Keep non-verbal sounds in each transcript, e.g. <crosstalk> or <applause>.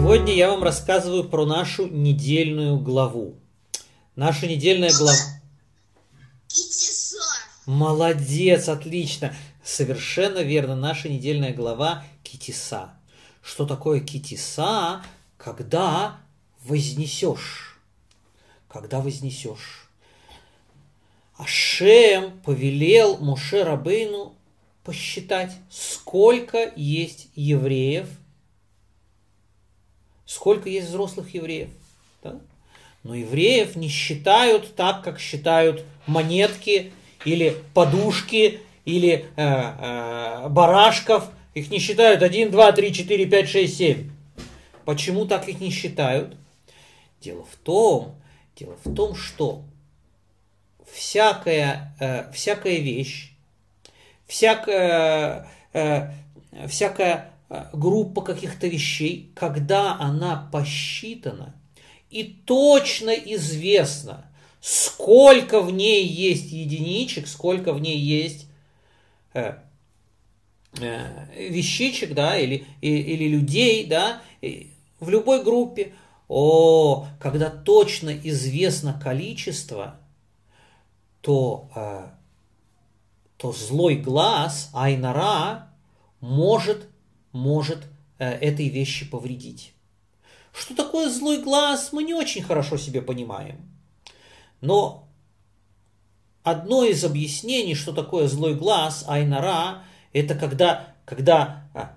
Сегодня я вам рассказываю про нашу недельную главу. Наша недельная глава... Молодец, отлично. Совершенно верно. Наша недельная глава Китиса. Что такое Китиса? Когда вознесешь. Когда вознесешь. Ашем повелел Муше Рабейну посчитать, сколько есть евреев, сколько есть взрослых евреев. Да? Но евреев не считают так, как считают монетки или подушки или э, э, барашков. Их не считают 1, 2, 3, 4, 5, 6, 7. Почему так их не считают? Дело в том, дело в том, что всякая, э, всякая вещь, всякая, э, всякая э, группа каких-то вещей, когда она посчитана и точно известно, сколько в ней есть единичек, сколько в ней есть э, э, вещичек, да, или, и- или людей, да, и в любой группе. О, когда точно известно количество, то, э, то злой глаз, айнара, может, может э, этой вещи повредить. Что такое злой глаз, мы не очень хорошо себе понимаем. Но одно из объяснений, что такое злой глаз, айнара, это когда, когда а,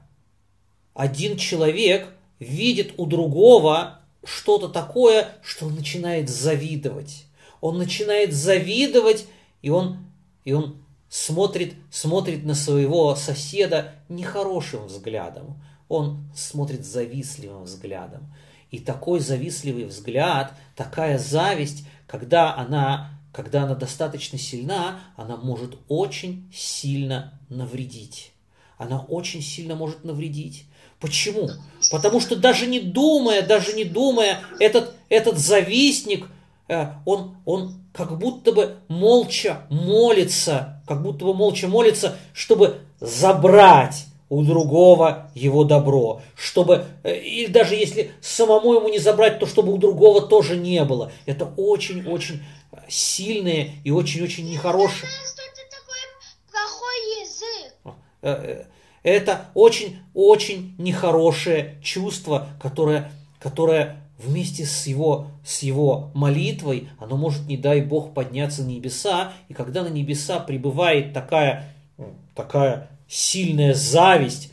один человек видит у другого что-то такое, что он начинает завидовать. Он начинает завидовать, и он, и он смотрит, смотрит на своего соседа нехорошим взглядом. Он смотрит завистливым взглядом. И такой завистливый взгляд, такая зависть, когда она, когда она достаточно сильна, она может очень сильно навредить. Она очень сильно может навредить. Почему? Потому что даже не думая, даже не думая, этот, этот завистник, э, он, он как будто бы молча молится, как будто бы молча молится, чтобы забрать у другого его добро, чтобы, э, и даже если самому ему не забрать, то чтобы у другого тоже не было. Это очень-очень сильные и очень-очень нехорошие. Я знаю, что это такое плохой язык. Э, э, Это очень-очень нехорошее чувство, которое, которое вместе с его, с его молитвой, оно может, не дай Бог, подняться на небеса. И когда на небеса прибывает такая, ну, такая сильная зависть,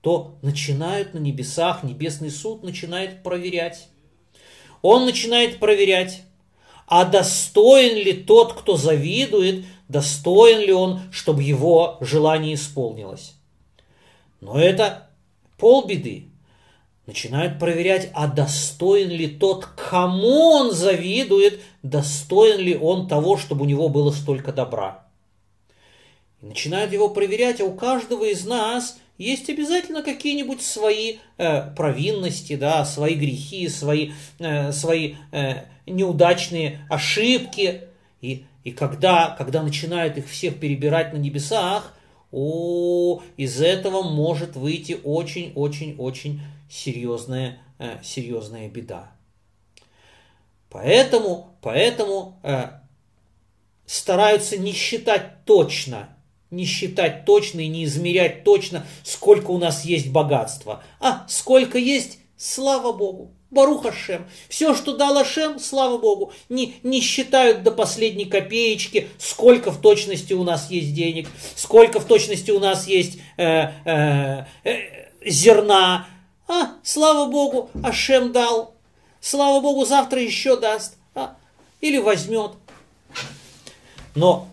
то начинают на небесах, небесный суд начинает проверять. Он начинает проверять, а достоин ли тот, кто завидует, достоин ли он, чтобы его желание исполнилось. Но это полбеды. Начинают проверять, а достоин ли тот, кому он завидует, достоин ли он того, чтобы у него было столько добра. И начинают его проверять, а у каждого из нас есть обязательно какие-нибудь свои э, провинности, да, свои грехи, свои, э, свои э, неудачные ошибки. И, и когда, когда начинают их всех перебирать на небесах, о, из этого может выйти очень-очень-очень серьезная, э, серьезная беда. Поэтому, поэтому э, стараются не считать точно, не считать точно и не измерять точно, сколько у нас есть богатства. А сколько есть, слава Богу. Барух Ашем. Все, что дал Ашем, слава Богу. Не, не считают до последней копеечки, сколько в точности у нас есть денег, сколько в точности у нас есть э, э, э, зерна. А, слава Богу, Ашем дал. Слава Богу, завтра еще даст. А, или возьмет. Но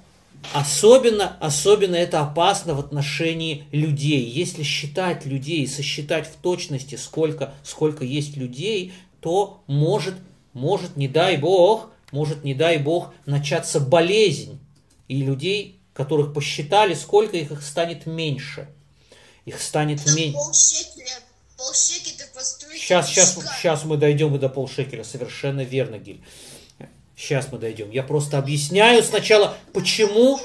Особенно, особенно это опасно в отношении людей. Если считать людей, сосчитать в точности, сколько, сколько есть людей, то может, может, не дай бог, может, не дай бог, начаться болезнь. И людей, которых посчитали, сколько их, их станет меньше. Их станет меньше. Сейчас, сейчас, сейчас мы дойдем и до полшекеля. Совершенно верно, Гиль. Сейчас мы дойдем. Я просто объясняю сначала, почему...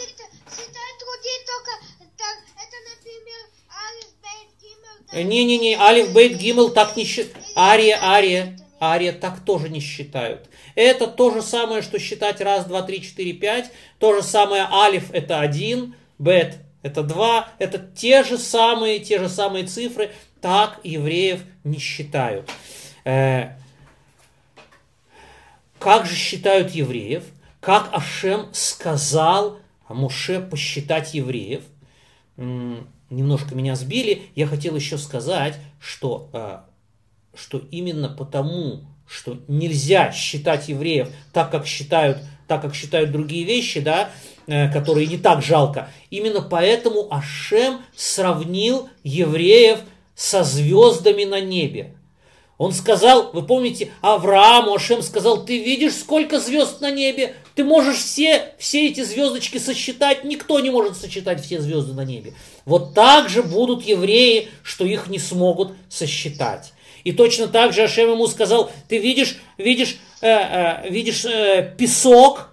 Не-не-не, Алиф, Бейт, Гимел так не считают. Ария, Ария, Ария так тоже не считают. Это то же самое, что считать раз, два, три, четыре, пять. То же самое алиф это один, бет это два. Это те же самые, те же самые цифры. Так евреев не считают. Как же считают евреев? Как Ашем сказал Муше посчитать евреев? Немножко меня сбили. Я хотел еще сказать, что, э, что именно потому, что нельзя считать евреев так, как считают, так, как считают другие вещи, да, э, которые не так жалко. Именно поэтому Ашем сравнил евреев со звездами на небе. Он сказал, вы помните, Аврааму Ашем сказал, ты видишь, сколько звезд на небе? Ты можешь все, все эти звездочки сосчитать, никто не может сосчитать все звезды на небе. Вот так же будут евреи, что их не смогут сосчитать. И точно так же Ашем ему сказал, ты видишь, видишь, э, э, видишь э, песок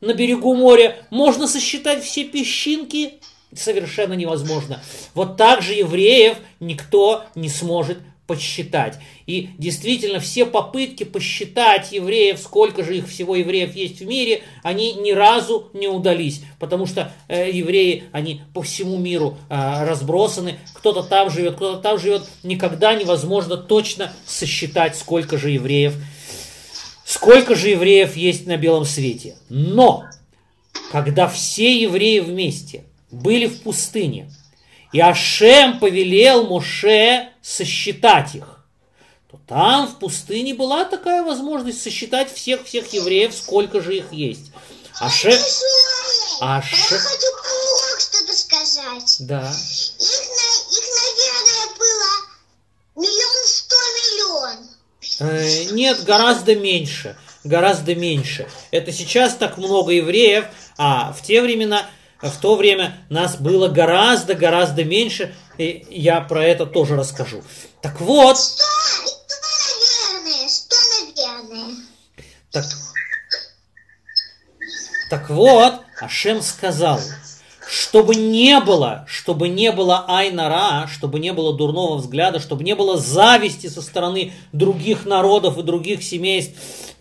на берегу моря, можно сосчитать все песчинки, совершенно невозможно. Вот так же евреев никто не сможет посчитать. И действительно, все попытки посчитать евреев, сколько же их всего евреев есть в мире, они ни разу не удались, потому что э, евреи, они по всему миру э, разбросаны, кто-то там живет, кто-то там живет, никогда невозможно точно сосчитать, сколько же евреев, сколько же евреев есть на белом свете. Но, когда все евреи вместе были в пустыне, и Ашем повелел Моше сосчитать их, то там в пустыне была такая возможность сосчитать всех-всех евреев, сколько же их есть. А Аше... я хочу про что-то сказать. Да. Их, их, наверное, было миллион сто миллион. Э, Нет, гораздо меньше. Гораздо меньше. Это сейчас так много евреев, а в те времена, в то время нас было гораздо-гораздо меньше, и я про это тоже расскажу. Так вот, Сто, сто, наверное, сто, наверное. так, так вот, Ашем сказал, чтобы не было, чтобы не было айнара, чтобы не было дурного взгляда, чтобы не было зависти со стороны других народов и других семейств,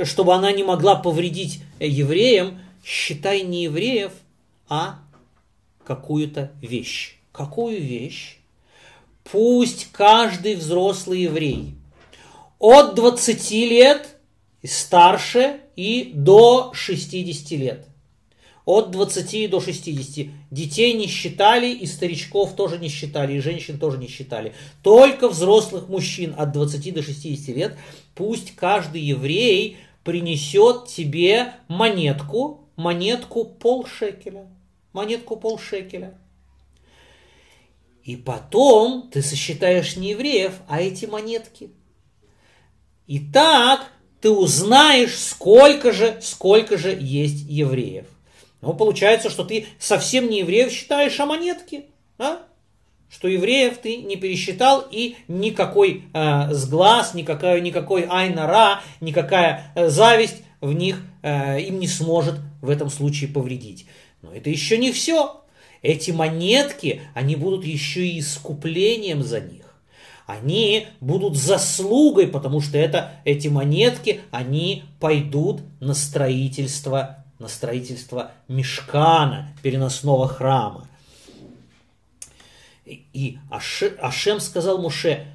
чтобы она не могла повредить евреям, считай не евреев, а какую-то вещь. Какую вещь? Пусть каждый взрослый еврей от 20 лет старше и до 60 лет. От 20 до 60. Детей не считали, и старичков тоже не считали, и женщин тоже не считали. Только взрослых мужчин от 20 до 60 лет. Пусть каждый еврей принесет тебе монетку, монетку полшекеля. Монетку полшекеля. И потом ты сосчитаешь не евреев, а эти монетки. И так ты узнаешь, сколько же, сколько же есть евреев. Ну, получается, что ты совсем не евреев считаешь, а монетки. Да? Что евреев ты не пересчитал, и никакой э, сглаз, никакая, никакой айнара, никакая э, зависть в них э, им не сможет в этом случае повредить. Но это еще не все. Эти монетки, они будут еще и искуплением за них. Они будут заслугой, потому что это, эти монетки, они пойдут на строительство, на строительство мешкана, переносного храма. И, и Аше- Ашем сказал Муше,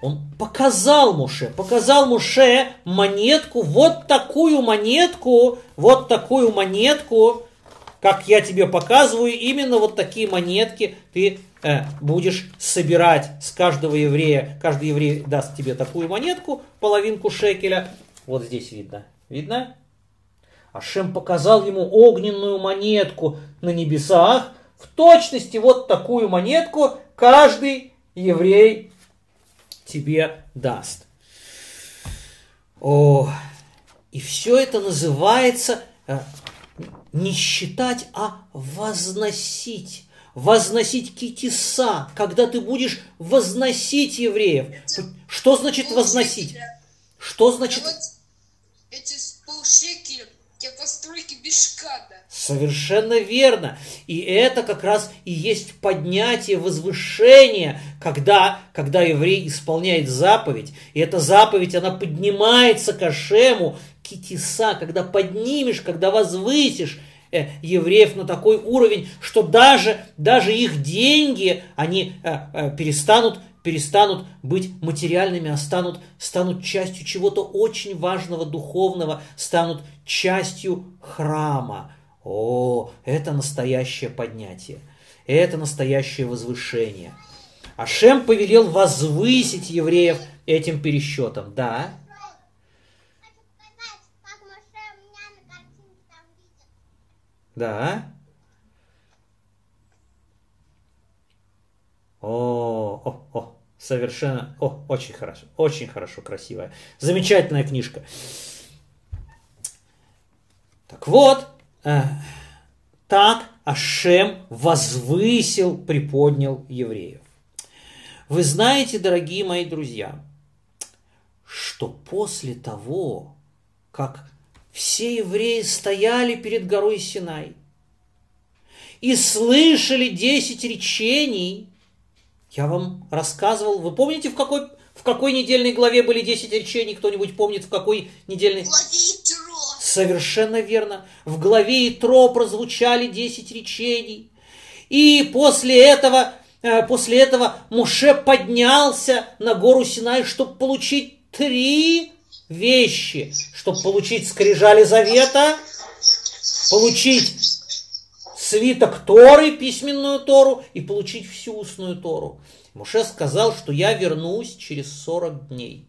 он показал Муше, показал Муше монетку, вот такую монетку, вот такую монетку, как я тебе показываю, именно вот такие монетки ты э, будешь собирать с каждого еврея. Каждый еврей даст тебе такую монетку, половинку шекеля. Вот здесь видно. Видно? Ашем показал ему огненную монетку на небесах. В точности вот такую монетку каждый еврей тебе даст. О, и все это называется э, не считать, а возносить. Возносить китиса, когда ты будешь возносить евреев. Что значит возносить? Что значит... Вот для постройки Мешкана. Совершенно верно. И это как раз и есть поднятие, возвышение, когда, когда еврей исполняет заповедь. И эта заповедь, она поднимается к Ашему, китиса, когда поднимешь, когда возвысишь э, евреев на такой уровень, что даже, даже их деньги, они э, э, перестанут перестанут быть материальными, а станут, станут частью чего-то очень важного, духовного, станут частью храма. О, это настоящее поднятие, это настоящее возвышение. Ашем повелел возвысить евреев этим пересчетом, да? Да. О, о, о, совершенно, о, очень хорошо, очень хорошо, красивая. Замечательная книжка. Так вот, э, так Ашем возвысил, приподнял евреев. Вы знаете, дорогие мои друзья, что после того, как все евреи стояли перед горой Синай и слышали десять речений, я вам рассказывал, вы помните, в какой, в какой недельной главе были 10 речений? Кто-нибудь помнит, в какой недельной? В главе Итро. Совершенно верно. В главе Итро прозвучали 10 речений. И после этого, э, после этого Муше поднялся на гору Синай, чтобы получить три вещи. Чтобы получить скрижали завета, получить свиток Торы, письменную Тору, и получить всю устную Тору. Муше сказал, что я вернусь через 40 дней.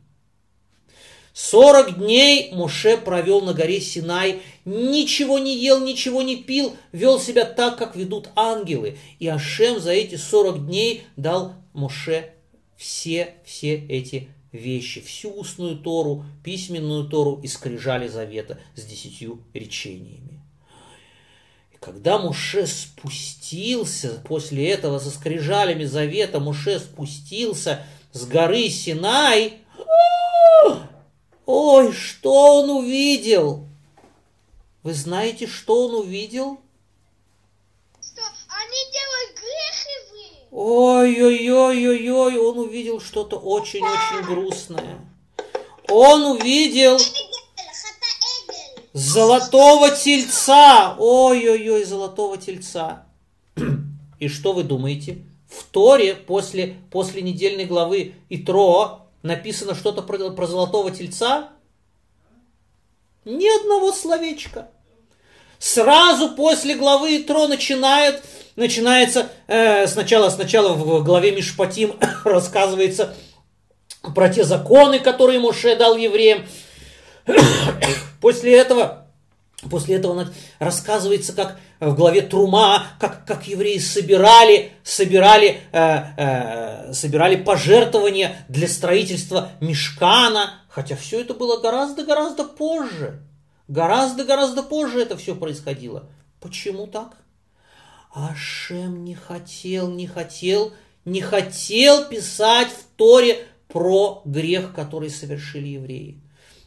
40 дней Муше провел на горе Синай, ничего не ел, ничего не пил, вел себя так, как ведут ангелы. И Ашем за эти 40 дней дал Муше все, все эти вещи, всю устную Тору, письменную Тору и скрижали завета с десятью речениями. Когда Муше спустился после этого за скрижалями завета, Муше спустился с горы Синай, ой, что он увидел? Вы знаете, что он увидел? Что, они делают грех евреи? Ой-ой-ой-ой-ой, он увидел что-то очень-очень грустное. Он увидел золотого тельца. Ой-ой-ой, золотого тельца. И что вы думаете? В Торе после, после недельной главы Итро написано что-то про, про золотого тельца? Ни одного словечка. Сразу после главы Итро начинает, начинается, э, сначала, сначала в главе Мишпатим <coughs> рассказывается про те законы, которые Моше дал евреям. После этого, после этого рассказывается, как в главе Трума, как, как евреи собирали, собирали, э, э, собирали пожертвования для строительства мешкана, хотя все это было гораздо-гораздо позже. Гораздо-гораздо позже это все происходило. Почему так? Ашем не хотел, не хотел, не хотел писать в Торе про грех, который совершили евреи.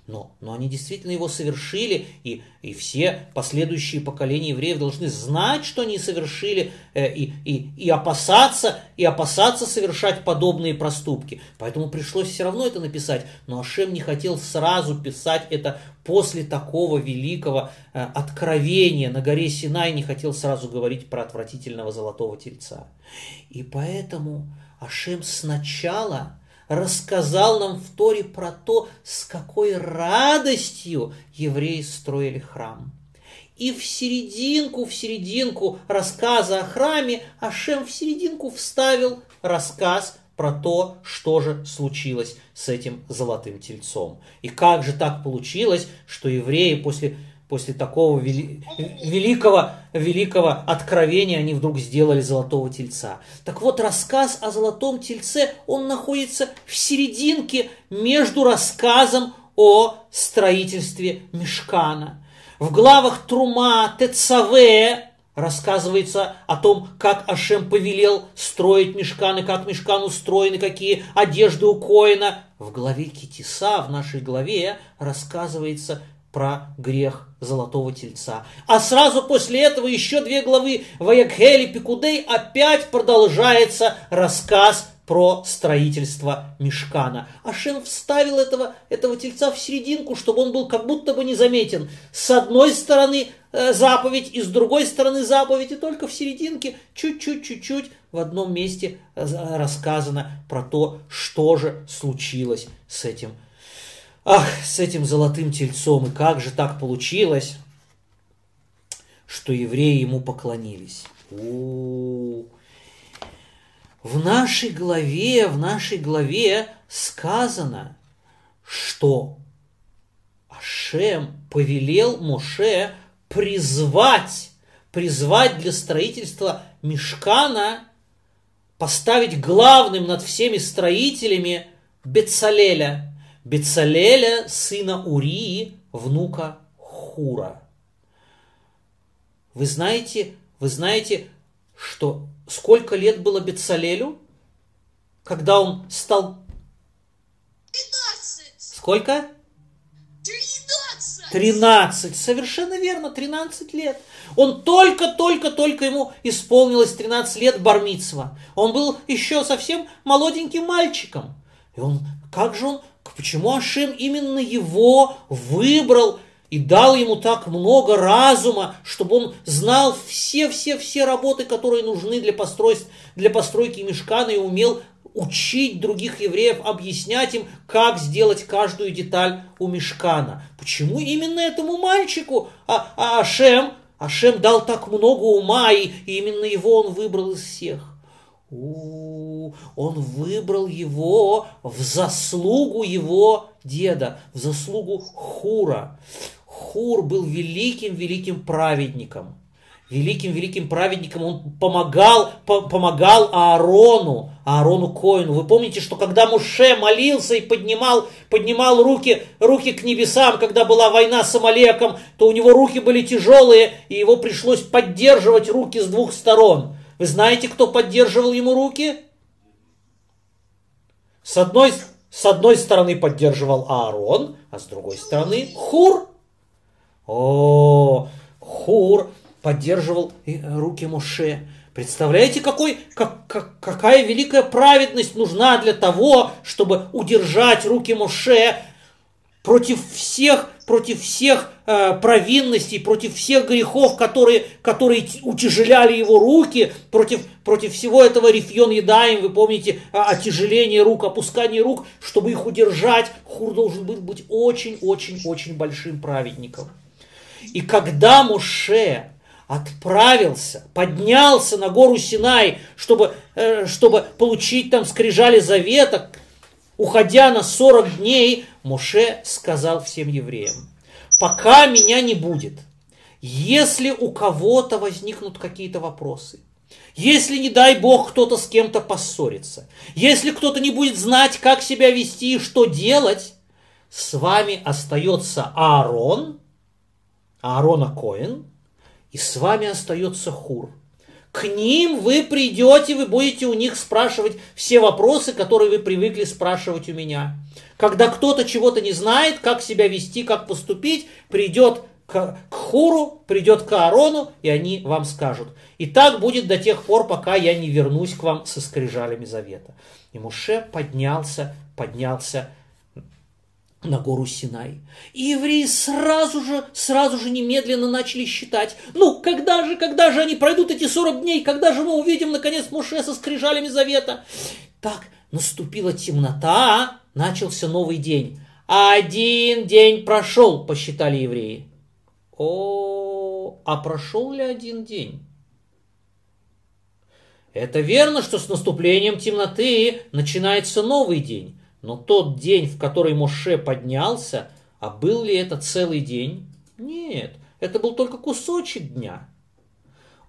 Но, но они действительно его совершили, и, и все последующие поколения евреев должны знать, что они совершили, э, и, и, и, опасаться, и опасаться совершать подобные проступки. Поэтому пришлось все равно это написать. Но Ашем не хотел сразу писать это после такого великого э, откровения на горе Синай, не хотел сразу говорить про отвратительного золотого тельца. И поэтому Ашем сначала рассказал нам в Торе про то, с какой радостью евреи строили храм. И в серединку, в серединку рассказа о храме Ашем в серединку вставил рассказ про то, что же случилось с этим золотым тельцом. И как же так получилось, что евреи после после такого вели, великого, великого откровения они вдруг сделали золотого тельца. Так вот, рассказ о золотом тельце, он находится в серединке между рассказом о строительстве мешкана. В главах Трума, Тецаве рассказывается о том, как Ашем повелел строить мешканы, как мешкан устроены, какие одежды у Коина. В главе Китиса, в нашей главе, рассказывается про грех золотого тельца. А сразу после этого еще две главы Ваякхели Пикудей опять продолжается рассказ про строительство мешкана. Ашем вставил этого, этого тельца в серединку, чтобы он был как будто бы незаметен. С одной стороны э, заповедь, и с другой стороны заповедь, и только в серединке чуть-чуть-чуть-чуть в одном месте э, рассказано про то, что же случилось с этим Ах, с этим золотым тельцом, и как же так получилось, что евреи ему поклонились. У-у-у. В нашей главе, в нашей главе сказано, что Ашем повелел Моше призвать, призвать для строительства мешкана, поставить главным над всеми строителями Бецалеля – Бецалеля, сына Урии, внука Хура. Вы знаете, вы знаете, что сколько лет было Бецалелю, когда он стал... 13! Сколько? 13! 13, совершенно верно, 13 лет. Он только-только-только ему исполнилось 13 лет Бармицва. Он был еще совсем молоденьким мальчиком. И он, как же он Почему Ашем именно его выбрал и дал ему так много разума, чтобы он знал все-все-все работы, которые нужны для, постройств, для постройки мешкана и умел учить других евреев, объяснять им, как сделать каждую деталь у мешкана. Почему именно этому мальчику а, а Ашем, Ашем дал так много ума, и, и именно его он выбрал из всех? У, он выбрал его в заслугу его деда, в заслугу Хура. Хур был великим-великим праведником. Великим-великим праведником он помогал, по, помогал Аарону, Аарону Коину. Вы помните, что когда Муше молился и поднимал, поднимал руки, руки к небесам, когда была война с Амалеком, то у него руки были тяжелые, и его пришлось поддерживать руки с двух сторон. Вы знаете, кто поддерживал ему руки? С одной, с одной стороны поддерживал Аарон, а с другой стороны Хур. О, Хур поддерживал руки Моше. Представляете, какой, как, как, какая великая праведность нужна для того, чтобы удержать руки Моше против всех, против всех э, провинностей, против всех грехов, которые, которые утяжеляли его руки, против, против всего этого рифьон едаем, вы помните, отяжеление рук, опускание рук, чтобы их удержать, Хур должен был быть очень-очень-очень большим праведником. И когда Моше отправился, поднялся на гору Синай, чтобы, э, чтобы получить там скрижали завета, уходя на 40 дней, Моше сказал всем евреям, пока меня не будет, если у кого-то возникнут какие-то вопросы, если, не дай Бог, кто-то с кем-то поссорится, если кто-то не будет знать, как себя вести и что делать, с вами остается Аарон, Аарона Коэн, и с вами остается Хур – к ним вы придете, вы будете у них спрашивать все вопросы, которые вы привыкли спрашивать у меня. Когда кто-то чего-то не знает, как себя вести, как поступить, придет к, к Хуру, придет к Аарону, и они вам скажут. И так будет до тех пор, пока я не вернусь к вам со скрижалями завета. И Муше поднялся, поднялся на гору Синай. И евреи сразу же, сразу же немедленно начали считать, ну, когда же, когда же они пройдут эти 40 дней, когда же мы увидим, наконец, Муше со скрижалями завета. Так, наступила темнота, начался новый день. Один день прошел, посчитали евреи. О, а прошел ли один день? Это верно, что с наступлением темноты начинается новый день. Но тот день, в который Моше поднялся, а был ли это целый день? Нет, это был только кусочек дня.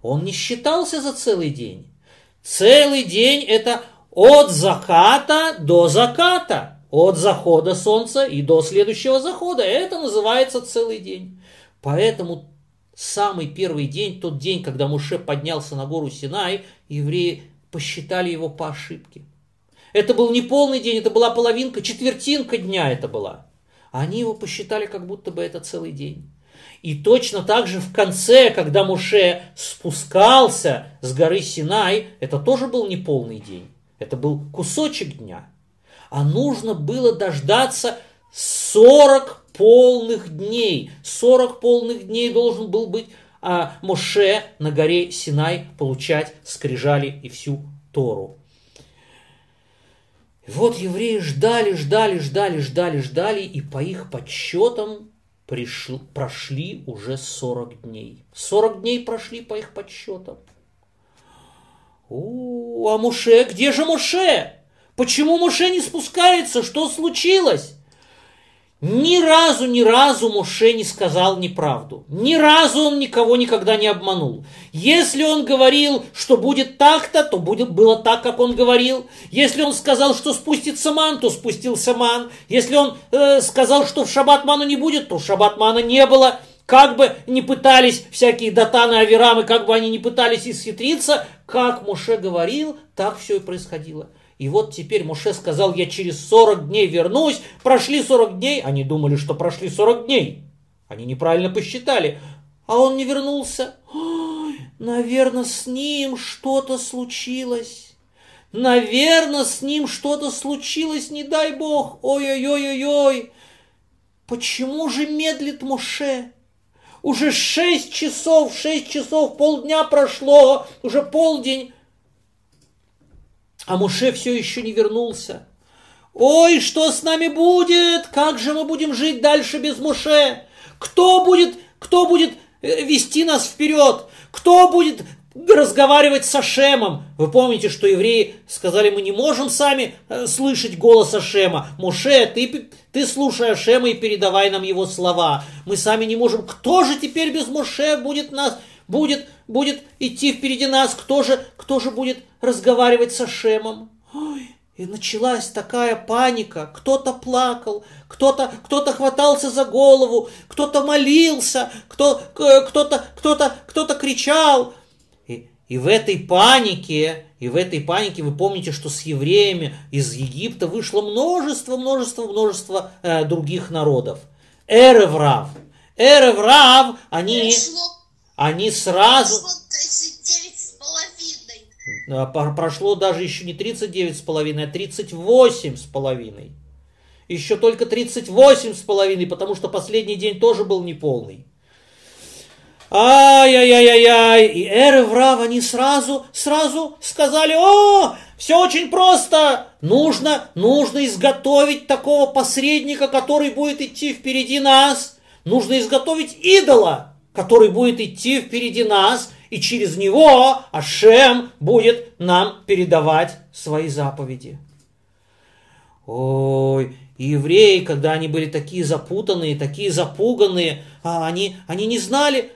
Он не считался за целый день. Целый день это от заката до заката, от захода солнца и до следующего захода. Это называется целый день. Поэтому самый первый день, тот день, когда Муше поднялся на гору Синай, евреи посчитали его по ошибке. Это был не полный день, это была половинка, четвертинка дня это была. Они его посчитали, как будто бы это целый день. И точно так же в конце, когда Муше спускался с горы Синай, это тоже был не полный день. Это был кусочек дня. А нужно было дождаться 40 полных дней. 40 полных дней должен был быть а, Моше на горе Синай получать скрижали и всю Тору. Вот евреи ждали, ждали, ждали, ждали, ждали, и по их подсчетам пришл, прошли уже 40 дней. 40 дней прошли по их подсчетам. О, а Муше, где же Муше? Почему Муше не спускается? Что случилось? Ни разу, ни разу Муше не сказал неправду. Ни разу он никого никогда не обманул. Если он говорил, что будет так-то, то будет, было так, как он говорил. Если он сказал, что спустится ман, то спустился ман. Если он э, сказал, что в шаббат ману не будет, то в шаббат мана не было. Как бы не пытались всякие датаны, аверамы, как бы они не пытались исхитриться, как Муше говорил, так все и происходило. И вот теперь Муше сказал, я через 40 дней вернусь. Прошли 40 дней. Они думали, что прошли 40 дней. Они неправильно посчитали. А он не вернулся. Ой, наверное, с ним что-то случилось. Наверное, с ним что-то случилось, не дай бог. Ой-ой-ой-ой-ой. Почему же медлит Муше? Уже шесть часов, шесть часов, полдня прошло, уже полдень. А Муше все еще не вернулся. Ой, что с нами будет? Как же мы будем жить дальше без Муше? Кто будет, кто будет э, вести нас вперед? Кто будет разговаривать с Ашемом? Вы помните, что евреи сказали, мы не можем сами э, слышать голос Ашема. Муше, ты, ты слушай Ашема и передавай нам его слова. Мы сами не можем. Кто же теперь без Муше будет нас будет, будет идти впереди нас, кто же, кто же будет разговаривать со Шемом? Ой, и началась такая паника. Кто-то плакал, кто-то кто хватался за голову, кто-то молился, кто, кто-то кто-то кто-то кричал. И, и в этой панике, и в этой панике вы помните, что с евреями из Египта вышло множество, множество, множество э, других народов. Эреврав. Эреврав, они... Пришло они сразу... Прошло 39 с половиной. А, прошло даже еще не 39 с половиной, а 38 с половиной. Еще только 38 с половиной, потому что последний день тоже был неполный. Ай-яй-яй-яй-яй. И Эр и Врав, они сразу, сразу сказали, о, все очень просто. Нужно, нужно изготовить такого посредника, который будет идти впереди нас. Нужно изготовить идола который будет идти впереди нас, и через него Ашем будет нам передавать свои заповеди. Ой, евреи, когда они были такие запутанные, такие запуганные, а они, они не знали,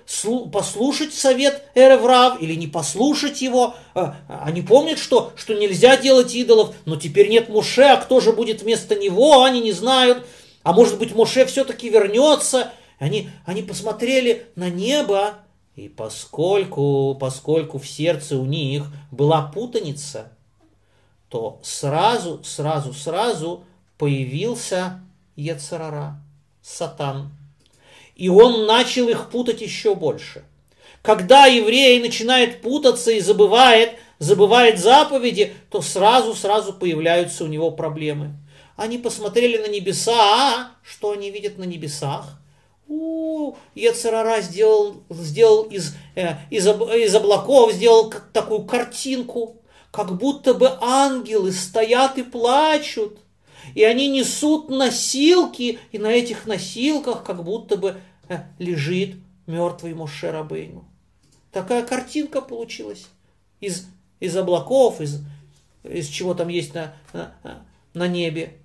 послушать совет Эреврав или не послушать его. А, они помнят, что, что нельзя делать идолов, но теперь нет Муше, а кто же будет вместо него, они не знают. А может быть, Муше все-таки вернется, они, они посмотрели на небо, и поскольку, поскольку в сердце у них была путаница, то сразу, сразу, сразу появился Ецарара, Сатан. И он начал их путать еще больше. Когда еврей начинает путаться и забывает, забывает заповеди, то сразу-сразу появляются у него проблемы. Они посмотрели на небеса, а что они видят на небесах? У, Ецарара сделал, сделал из, э, из, из облаков, сделал такую картинку, как будто бы ангелы стоят и плачут. И они несут носилки, и на этих носилках как будто бы э, лежит мертвый Моше. Такая картинка получилась из, из облаков, из, из чего там есть на, на, на небе.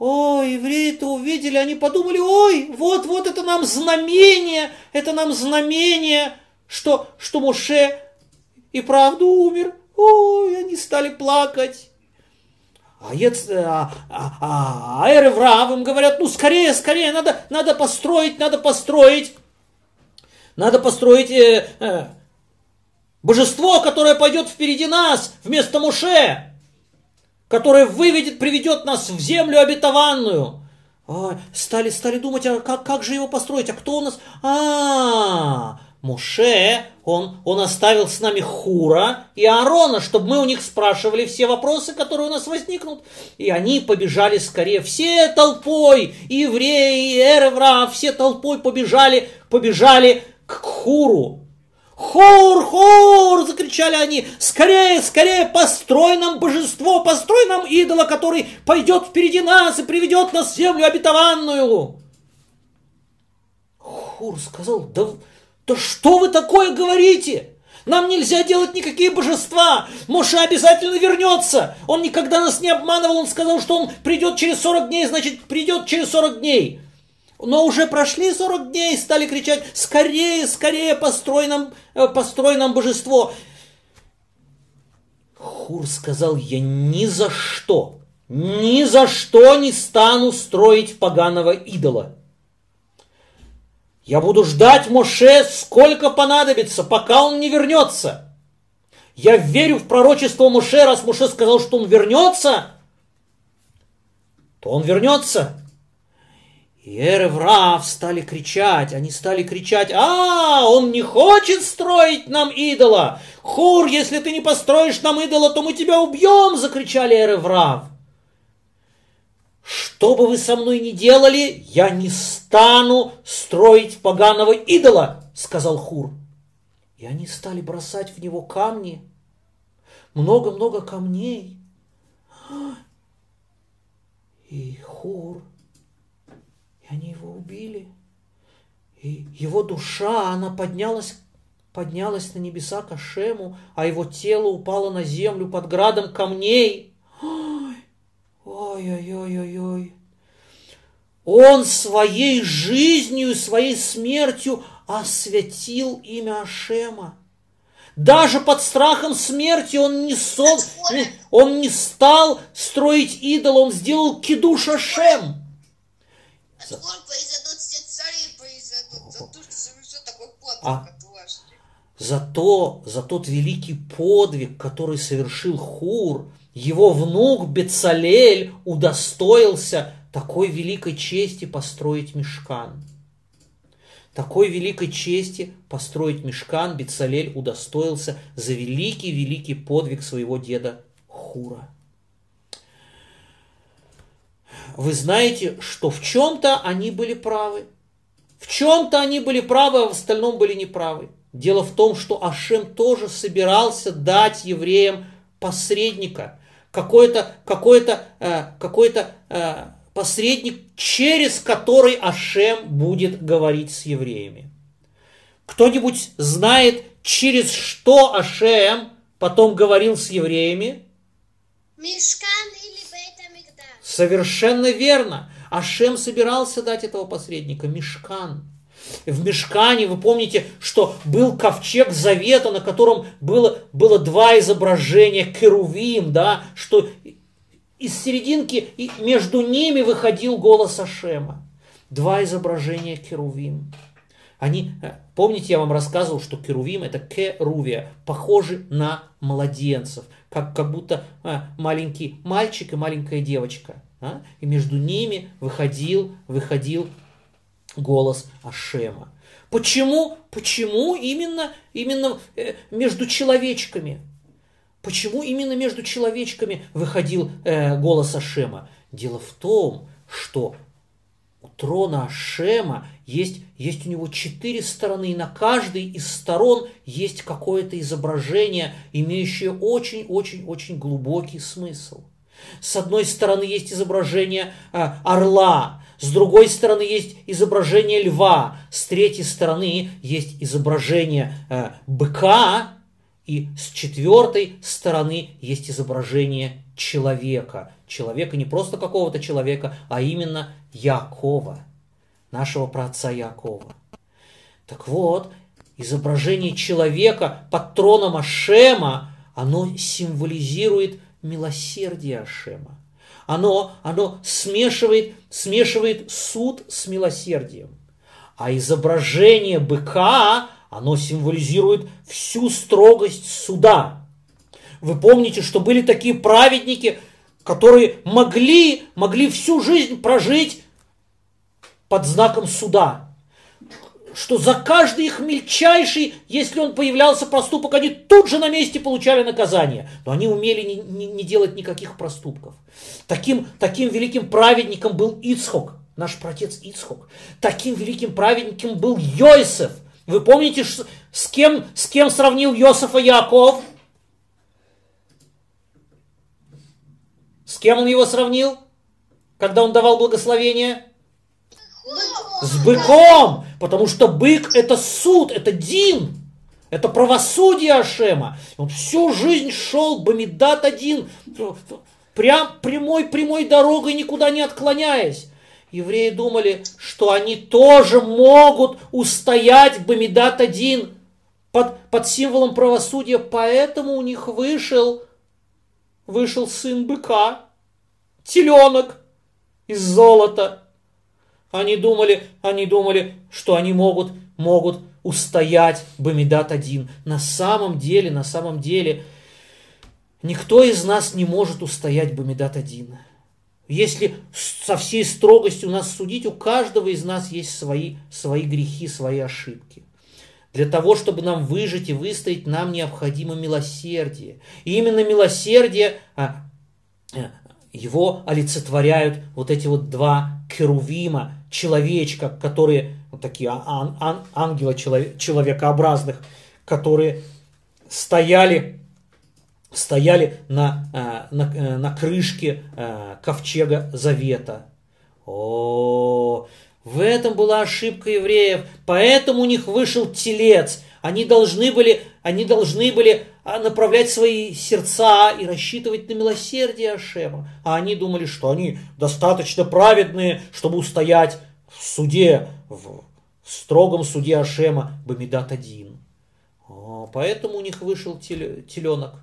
О, евреи-то увидели, они подумали, ой, вот-вот это нам знамение, это нам знамение, что, что Моше и правду умер. Ой, они стали плакать. А, а, а, а Эреврав им говорят, ну скорее, скорее, надо, надо построить, надо построить, надо построить э, э, божество, которое пойдет впереди нас, вместо Моше которое выведет, приведет нас в землю обетованную. а, стали, стали думать, а как, как же его построить, а кто у нас? А, Муше, он, он оставил с нами Хура и Аарона, чтобы мы у них спрашивали все вопросы, которые у нас возникнут. И они побежали скорее, все толпой, евреи, Эревра, все толпой побежали, побежали к Хуру. «Хур, хур!» – закричали они. «Скорее, скорее, построй нам божество, построй нам идола, который пойдет впереди нас и приведет нас в землю обетованную!» Хур сказал, да, да что вы такое говорите? Нам нельзя делать никакие божества. Моша обязательно вернется. Он никогда нас не обманывал. Он сказал, что он придет через 40 дней, значит, придет через 40 дней. Но уже прошли 40 дней, стали кричать, скорее, скорее, построй нам, э, построй нам божество. Хур сказал, я ни за что, ни за что не стану строить поганого идола. Я буду ждать Моше сколько понадобится, пока он не вернется. Я верю в пророчество Моше, раз Моше сказал, что он вернется, то он вернется. И Эреврав стали кричать, они стали кричать, а, он не хочет строить нам идола. Хур, если ты не построишь нам идола, то мы тебя убьем, закричали Эреврав. Что бы вы со мной ни делали, я не стану строить поганого идола, сказал Хур. И они стали бросать в него камни, много-много камней. И Хур они его убили. И его душа, она поднялась, поднялась на небеса к Ашему, а его тело упало на землю под градом камней. Ой-ой-ой-ой-ой. Он своей жизнью, своей смертью освятил имя Ашема. Даже под страхом смерти он не, сол, он не стал строить идол, он сделал кидуш Ашем. Скоро произойдут все цари произойдут за то, что совершил такой подвиг, А. ваш. за, то, за тот великий подвиг, который совершил Хур, его внук Бецалель удостоился такой великой чести построить мешкан. Такой великой чести построить мешкан Бецалель удостоился за великий-великий подвиг своего деда Хура. Вы знаете, что в чем-то они были правы. В чем-то они были правы, а в остальном были неправы. Дело в том, что Ашем тоже собирался дать евреям посредника, какой-то какой-то э, какой-то э, посредник, через который Ашем будет говорить с евреями. Кто-нибудь знает, через что Ашем потом говорил с евреями? Мешкан Совершенно верно. Ашем собирался дать этого посредника, Мешкан. В Мешкане, вы помните, что был ковчег завета, на котором было, было два изображения керувим, да, что из серединки и между ними выходил голос Ашема. Два изображения керувим. Они, э, помните, я вам рассказывал, что керувим это керувия, похожи на младенцев, как, как будто а, маленький мальчик и маленькая девочка. а, И между ними выходил, выходил голос Ашема. Почему, почему именно, именно э, между человечками? Почему именно между человечками выходил э, голос Ашема? Дело в том, что у трона Ашема есть, есть у него четыре стороны, и на каждой из сторон есть какое-то изображение, имеющее очень-очень-очень глубокий смысл. С одной стороны есть изображение э, орла, с другой стороны есть изображение льва, с третьей стороны есть изображение э, быка, и с четвертой стороны есть изображение человека. Человека не просто какого-то человека, а именно Якова, нашего праотца Якова. Так вот, изображение человека под троном Ашема, оно символизирует милосердие Ашема. Оно, оно смешивает, смешивает суд с милосердием. А изображение быка, оно символизирует всю строгость суда. Вы помните, что были такие праведники, которые могли, могли всю жизнь прожить под знаком суда. Что за каждый их мельчайший, если он появлялся проступок, они тут же на месте получали наказание. Но они умели не, не, не делать никаких проступков. Таким, таким великим праведником был Ицхок, наш протец Ицхок. Таким великим праведником был Йосеф. Вы помните, с кем, с кем сравнил Йосефа Яков? С кем он его сравнил, когда он давал благословение? С быком, потому что бык это суд, это дин, это правосудие Ашема. Он всю жизнь шел Бамидат один, прям прямой прямой дорогой, никуда не отклоняясь. Евреи думали, что они тоже могут устоять Бамидат один под, под символом правосудия, поэтому у них вышел вышел сын быка, теленок из золота. Они думали, они думали, что они могут, могут устоять Бамидат один. На самом деле, на самом деле, никто из нас не может устоять Бамидат один. Если со всей строгостью нас судить, у каждого из нас есть свои, свои грехи, свои ошибки. Для того, чтобы нам выжить и выстоять, нам необходимо милосердие. И именно милосердие, а, а, его олицетворяют вот эти вот два керувима, человечка, которые, вот такие ан, ан, ангела человекообразных, которые стояли, стояли на, а, на, э, на крышке ковчега Завета. О, в этом была ошибка евреев, поэтому у них вышел телец. Они должны были, они должны были направлять свои сердца и рассчитывать на милосердие Ашема. А они думали, что они достаточно праведные, чтобы устоять в суде, в строгом суде Ашема Бамидат один. Поэтому у них вышел теленок.